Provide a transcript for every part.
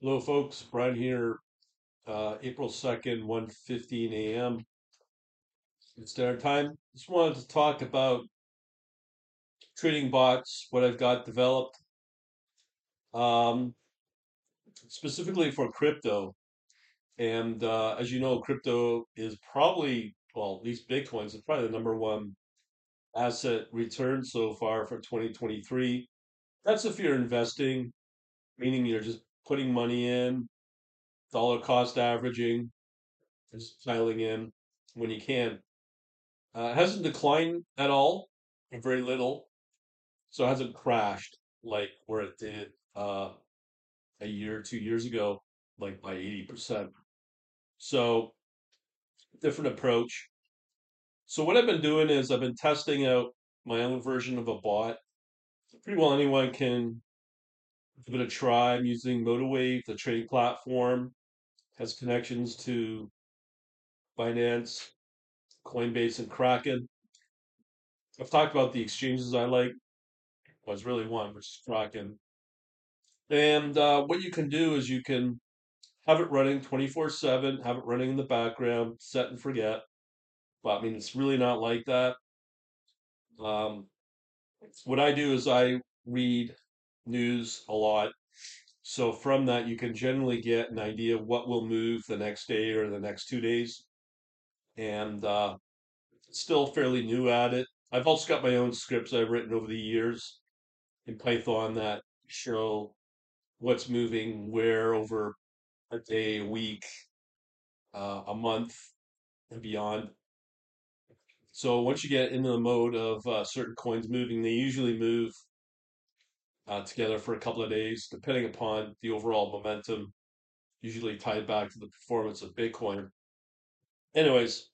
Hello, folks. Brian here. Uh, April 2nd, one fifteen a.m. It's dinner time. Just wanted to talk about trading bots, what I've got developed, um, specifically for crypto. And uh, as you know, crypto is probably, well, at least Bitcoin's is probably the number one asset return so far for 2023. That's if you're investing, meaning you're just putting money in, dollar cost averaging, just piling in when you can. Uh, hasn't declined at all, very little, so it hasn't crashed like where it did uh, a year, two years ago, like by 80%. So different approach. So what I've been doing is I've been testing out my own version of a bot. Pretty well anyone can give it a try. I'm using MotiveWave, the trading platform, has connections to Binance, Coinbase, and Kraken. I've talked about the exchanges I like. Well, really one, which is Kraken. And uh, what you can do is you can have it running 24/7, have it running in the background, set and forget. But I mean, it's really not like that. Um, what I do is I read news a lot. So from that, you can generally get an idea of what will move the next day or the next two days. And uh, still fairly new at it. I've also got my own scripts I've written over the years in Python that show what's moving where over a day, a week, uh, a month, and beyond. So once you get into the mode of uh, certain coins moving, they usually move uh, together for a couple of days, depending upon the overall momentum, usually tied back to the performance of Bitcoin. Anyways,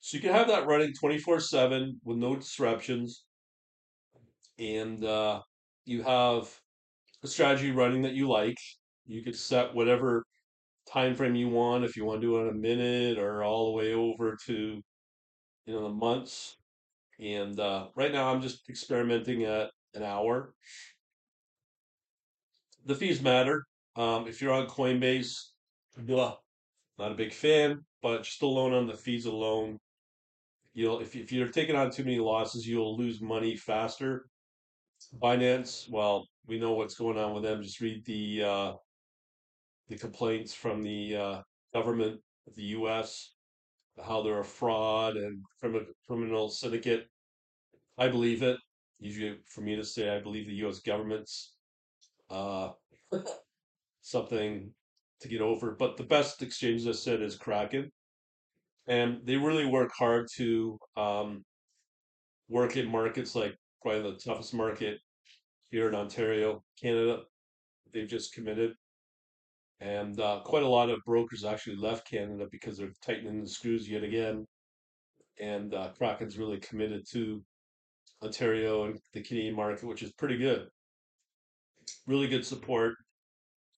so you can have that running 24/7 with no disruptions, and uh, you have a strategy running that you like. You could set whatever time frame you want, if you want to do it in a minute or all the way over to you know the months. And uh, right now, I'm just experimenting at an hour. The fees matter. Um, if you're on Coinbase, blah, not a big fan, but just alone on the fees alone, you'll if, if you're taking on too many losses, you'll lose money faster. Binance, well, we know what's going on with them. Just read the uh, the complaints from the uh, government of the U.S. how they're a fraud and criminal criminal syndicate. I believe it. Usually, for me to say, I believe the U.S. government's uh, something to get over. But the best exchange, I said, is Kraken, and they really work hard to um, work in markets like probably the toughest market here in Ontario, Canada. They've just committed, and uh, quite a lot of brokers actually left Canada because they're tightening the screws yet again. And uh, Kraken's really committed to Ontario and the Canadian market, which is pretty good. Really good support.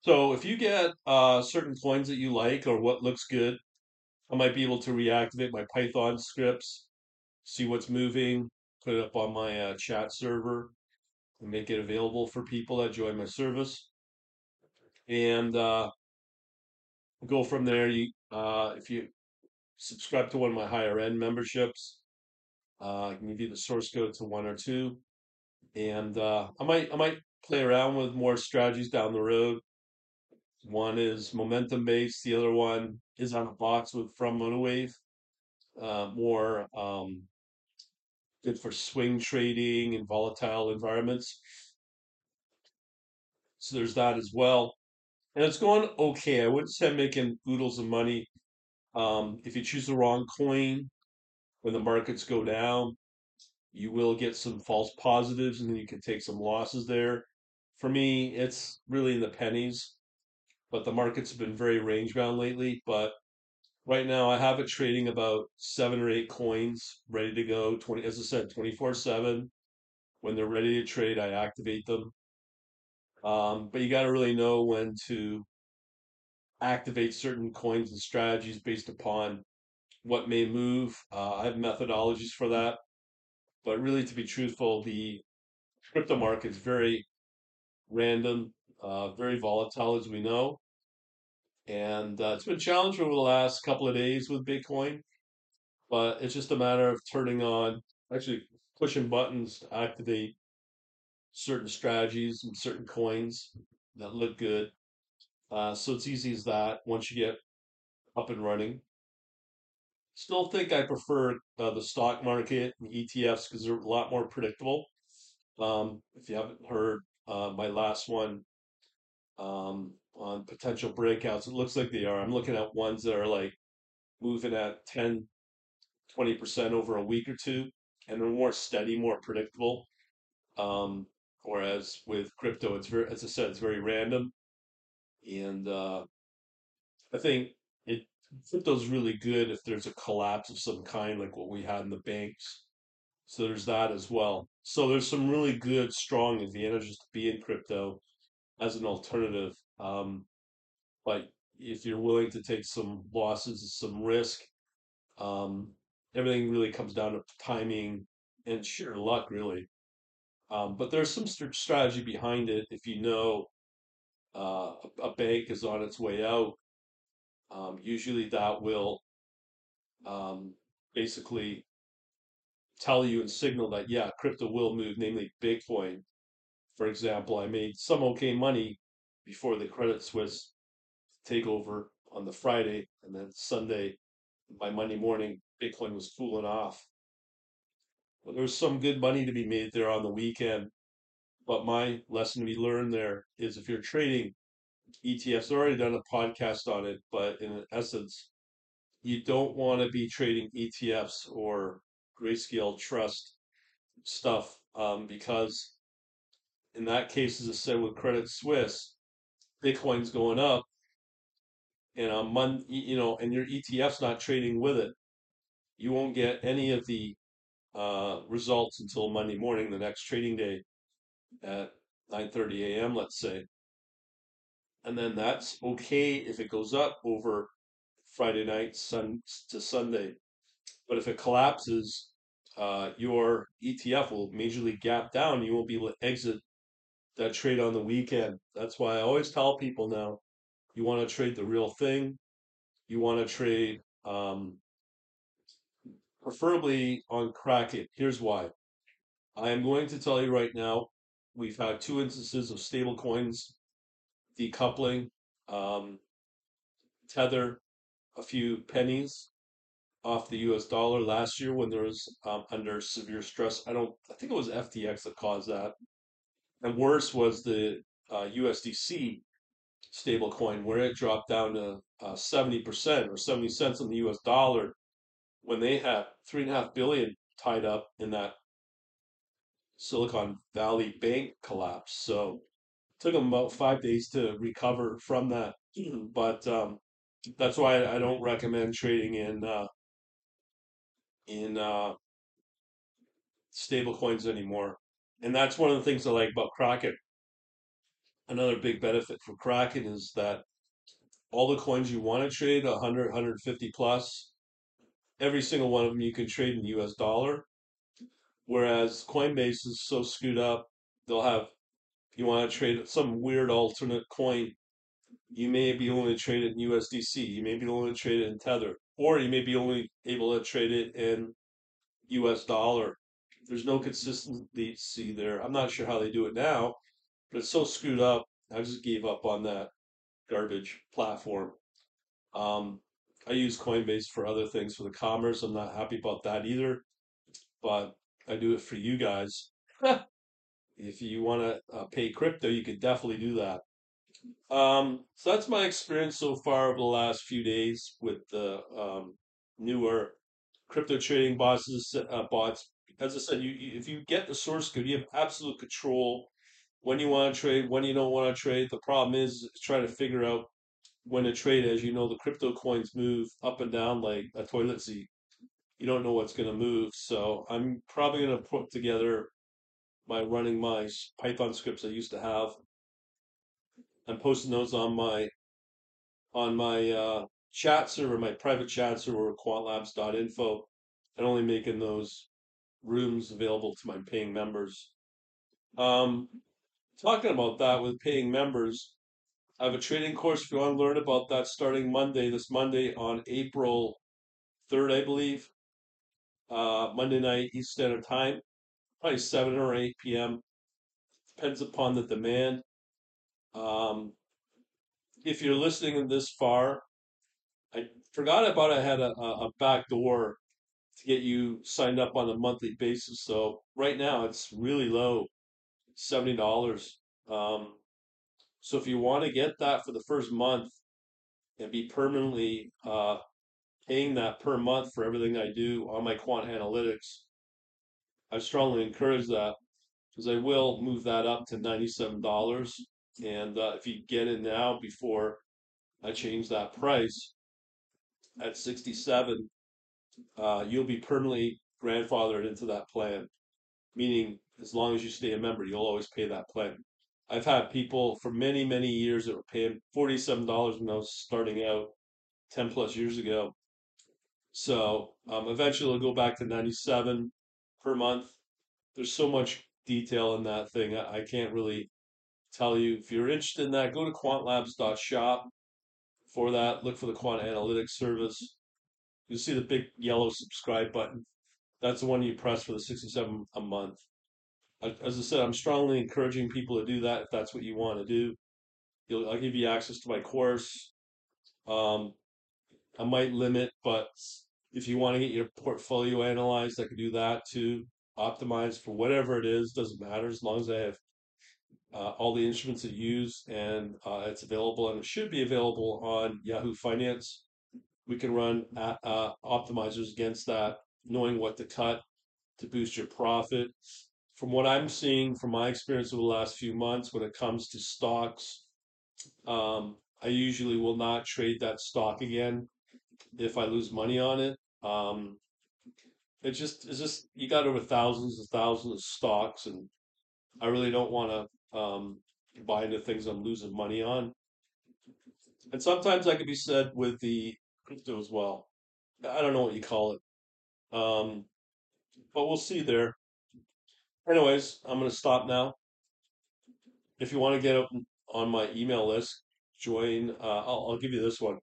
So if you get uh, certain coins that you like or what looks good, I might be able to reactivate my Python scripts, see what's moving, put it up on my uh, chat server, and make it available for people that join my service, and uh, go from there. You, uh, if you subscribe to one of my higher end memberships, uh, I can give you the source code to one or two, and uh, I might I might play around with more strategies down the road. One is momentum based. The other one is on a box with from MotiveWave, uh, more um, good for swing trading and volatile environments. So there's that as well. And it's going okay. I wouldn't say I'm making oodles of money. Um, if you choose the wrong coin when the markets go down, you will get some false positives and then you can take some losses there. For me, it's really in the pennies, but the markets have been very range bound lately. But right now, I have it trading about seven or eight coins ready to go. 20, as I said, 24 7. When they're ready to trade, I activate them. Um, but you got to really know when to activate certain coins and strategies based upon what may move. Uh, I have methodologies for that. But really, to be truthful, the crypto market is very random, uh, very volatile, as we know. and uh, it's been challenging over the last couple of days with Bitcoin, but it's just a matter of turning on, actually pushing buttons to activate certain strategies and certain coins that look good. Uh, so it's easy as that once you get up and running. Still think I prefer uh, the stock market and ETFs because they're a lot more predictable. Um, if you haven't heard uh, my last one um, on potential breakouts, it looks like they are. I'm looking at ones that are like moving at 10, 20% over a week or two, and they're more steady, more predictable. Um, whereas with crypto, it's very, as I said, it's very random. And uh, I think it crypto's really good if there's a collapse of some kind, like what we had in the banks. So there's that as well. So there's some really good, strong advantages to be in crypto as an alternative. Um, but if you're willing to take some losses, some risk, um, everything really comes down to timing and sheer luck, really. Um, but there's some st- strategy behind it. If you know uh, a, a bank is on its way out, um, usually that will um, basically tell you and signal that, yeah, crypto will move, namely Bitcoin. For example, I made some okay money before the Credit Suisse takeover on the Friday, and then Sunday, by Monday morning, Bitcoin was cooling off. But there was some good money to be made there on the weekend. But my lesson to be learned there is if you're trading ETFs, I've already done a podcast on it, but in essence, you don't want to be trading ETFs or grayscale trust stuff um, because in that case, as I said with Credit Suisse, Bitcoin's going up, and a month, you know, and your ETF's not trading with it. You won't get any of the uh, results until Monday morning, the next trading day at 9:30 a.m. Let's say, and then that's okay if it goes up over Friday night, sun to Sunday. But if it collapses, uh, your ETF will majorly gap down. You won't be able to exit that trade on the weekend. That's why I always tell people now, you want to trade the real thing. You want to trade, um, preferably on Kraken. Here's why. I am going to tell you right now, we've had two instances of stable coins decoupling. Um, Tether, a few pennies off the U.S. dollar last year when there was um, under severe stress. I don't. I think it was FTX that caused that. And worse was the uh, USDC stablecoin where it dropped down to uh, 70% or 70 cents on the US dollar when they had three and a half billion tied up in that Silicon Valley bank collapse. So took them about five days to recover from that. but um, that's why I don't recommend trading in uh, in uh, stable coins anymore. And that's one of the things I like about Kraken. Another big benefit for Kraken is that all the coins you want to trade, 100, 150 plus, every single one of them you can trade in US dollar. Whereas Coinbase is so screwed up, they'll have, you want to trade some weird alternate coin, you may be only trade it in USDC, you may be only trade it in Tether, or you may be only able to trade it in US dollar. There's no consistency there. I'm not sure how they do it now, but it's so screwed up. I just gave up on that garbage platform. Um, I use Coinbase for other things for the commerce. I'm not happy about that either, but I do it for you guys. if you want to uh, pay crypto, you could definitely do that. Um, so that's my experience so far over the last few days with the um, newer crypto trading bosses, uh, bots. As I said, you, you, if you get the source code, you have absolute control when you want to trade, when you don't want to trade. The problem is trying to figure out when to trade. As you know, the crypto coins move up and down like a toilet seat. You don't know what's going to move. So I'm probably going to put together my running my Python scripts I used to have. I'm posting those on my on my uh, chat server, my private chat server, quantlabs.info, and only making those rooms available to my paying members. Um, talking about that with paying members, I have a trading course if you want to learn about that starting Monday, this Monday on April 3rd, I believe. Uh, Monday night, East Standard Time, probably 7 or 8 p.m. Depends upon the demand. Um, if you're listening this far, I forgot about I had a, a back door to get you signed up on a monthly basis. So right now it's really low, $70. Um, so if you want to get that for the first month and be permanently uh, paying that per month for everything I do on my quant analytics, I strongly encourage that because I will move that up to $97. And uh, if you get in now before I change that price at 67, uh, you'll be permanently grandfathered into that plan. Meaning, as long as you stay a member, you'll always pay that plan. I've had people for many, many years that were paying $47 when I was starting out 10 plus years ago. So um, eventually it'll go back to 97 per month. There's so much detail in that thing. I, I can't really tell you. If you're interested in that, go to quantlabs.shop for that. Look for the quant analytics service. You'll see the big yellow subscribe button. That's the one you press for the 67 a month. As I said, I'm strongly encouraging people to do that if that's what you want to do. You'll, I'll give you access to my course. Um, I might limit, but if you want to get your portfolio analyzed, I can do that too. Optimize for whatever it is, doesn't matter as long as I have uh, all the instruments that use and uh, it's available and it should be available on Yahoo Finance. We can run uh, uh optimizers against that, knowing what to cut to boost your profit. From what I'm seeing from my experience over the last few months, when it comes to stocks, um, I usually will not trade that stock again if I lose money on it. Um, it just it's just you got over thousands and thousands of stocks, and I really don't want to um, buy into things I'm losing money on. And sometimes that could be said with the crypto as well. I don't know what you call it, um, but we'll see there. Anyways, I'm going to stop now. If you want to get on my email list, join. Uh, I'll, I'll give you this one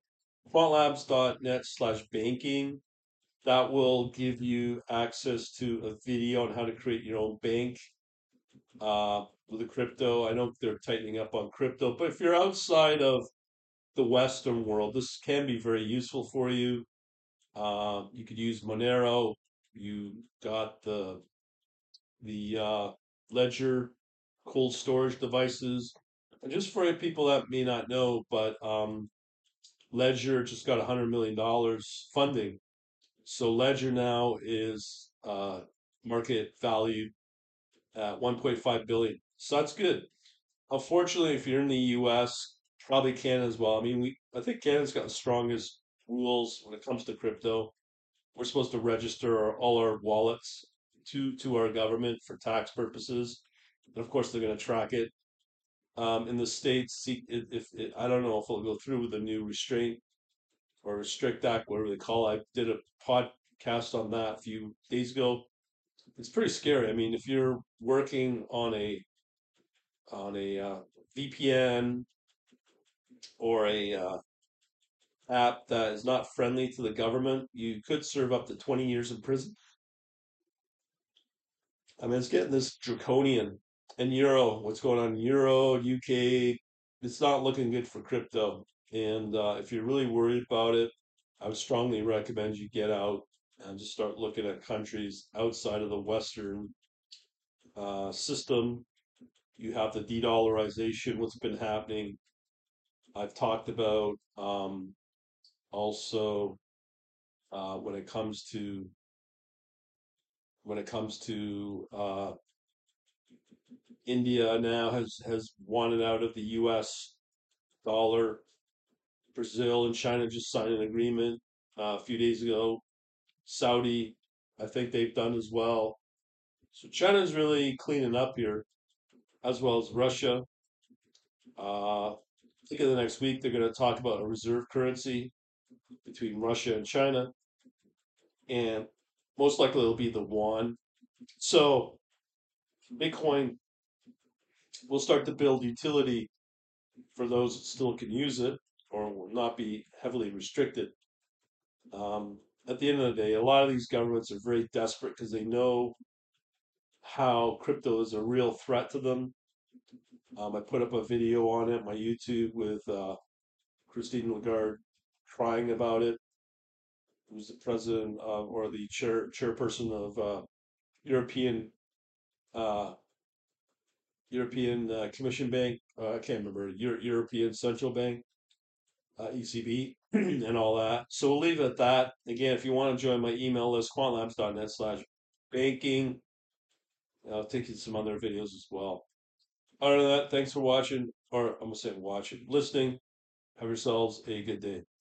quantlabs.net slash banking. That will give you access to a video on how to create your own bank uh, with the crypto. I know they're tightening up on crypto, but if you're outside of the Western world, this can be very useful for you. Uh, you could use Monero. You got the the uh, Ledger cold storage devices. And just for people that may not know, but um, Ledger just got $100 million funding. So Ledger now is uh, market valued at 1.5 billion. So that's good. Unfortunately, if you're in the U.S., probably Canada as well. I mean, we I think Canada's got the strongest rules when it comes to crypto. We're supposed to register our, all our wallets to to our government for tax purposes, and of course they're going to track it. Um, in the states, if, if, if I don't know if it'll go through with the new restraint or restrict act, whatever they call it. I did a podcast on that a few days ago. It's pretty scary. I mean, if you're working on a on a uh, VPN or a uh, app that is not friendly to the government, you could serve up to 20 years in prison. I mean, it's getting this draconian. And Euro, what's going on Euro, UK, it's not looking good for crypto. And uh, if you're really worried about it, I would strongly recommend you get out and just start looking at countries outside of the Western uh, system. You have the de dollarization, what's been happening. I've talked about um, also uh, when it comes to when it comes to uh, India now has has wanted out of the U.S. dollar. Brazil and China just signed an agreement uh, a few days ago. Saudi, I think they've done as well. So China's really cleaning up here, as well as Russia. Uh, I think in the next week they're going to talk about a reserve currency between Russia and China, and most likely it'll be the yuan. So Bitcoin will start to build utility for those that still can use it or will not be heavily restricted. Um, at the end of the day, a lot of these governments are very desperate because they know how crypto is a real threat to them. Um, I put up a video on it, my YouTube, with uh, Christine Lagarde crying about it. Who's the president of, or the chair chairperson of uh, European uh, European uh, Commission Bank? Uh, I can't remember. Euro- European Central Bank, uh, ECB, and all that. So we'll leave it at that. Again, if you want to join my email list, quantlabs.net slash banking. I'll take you to some other videos as well. Other than that, thanks for watching, or I'm gonna say watching, listening. Have yourselves a good day.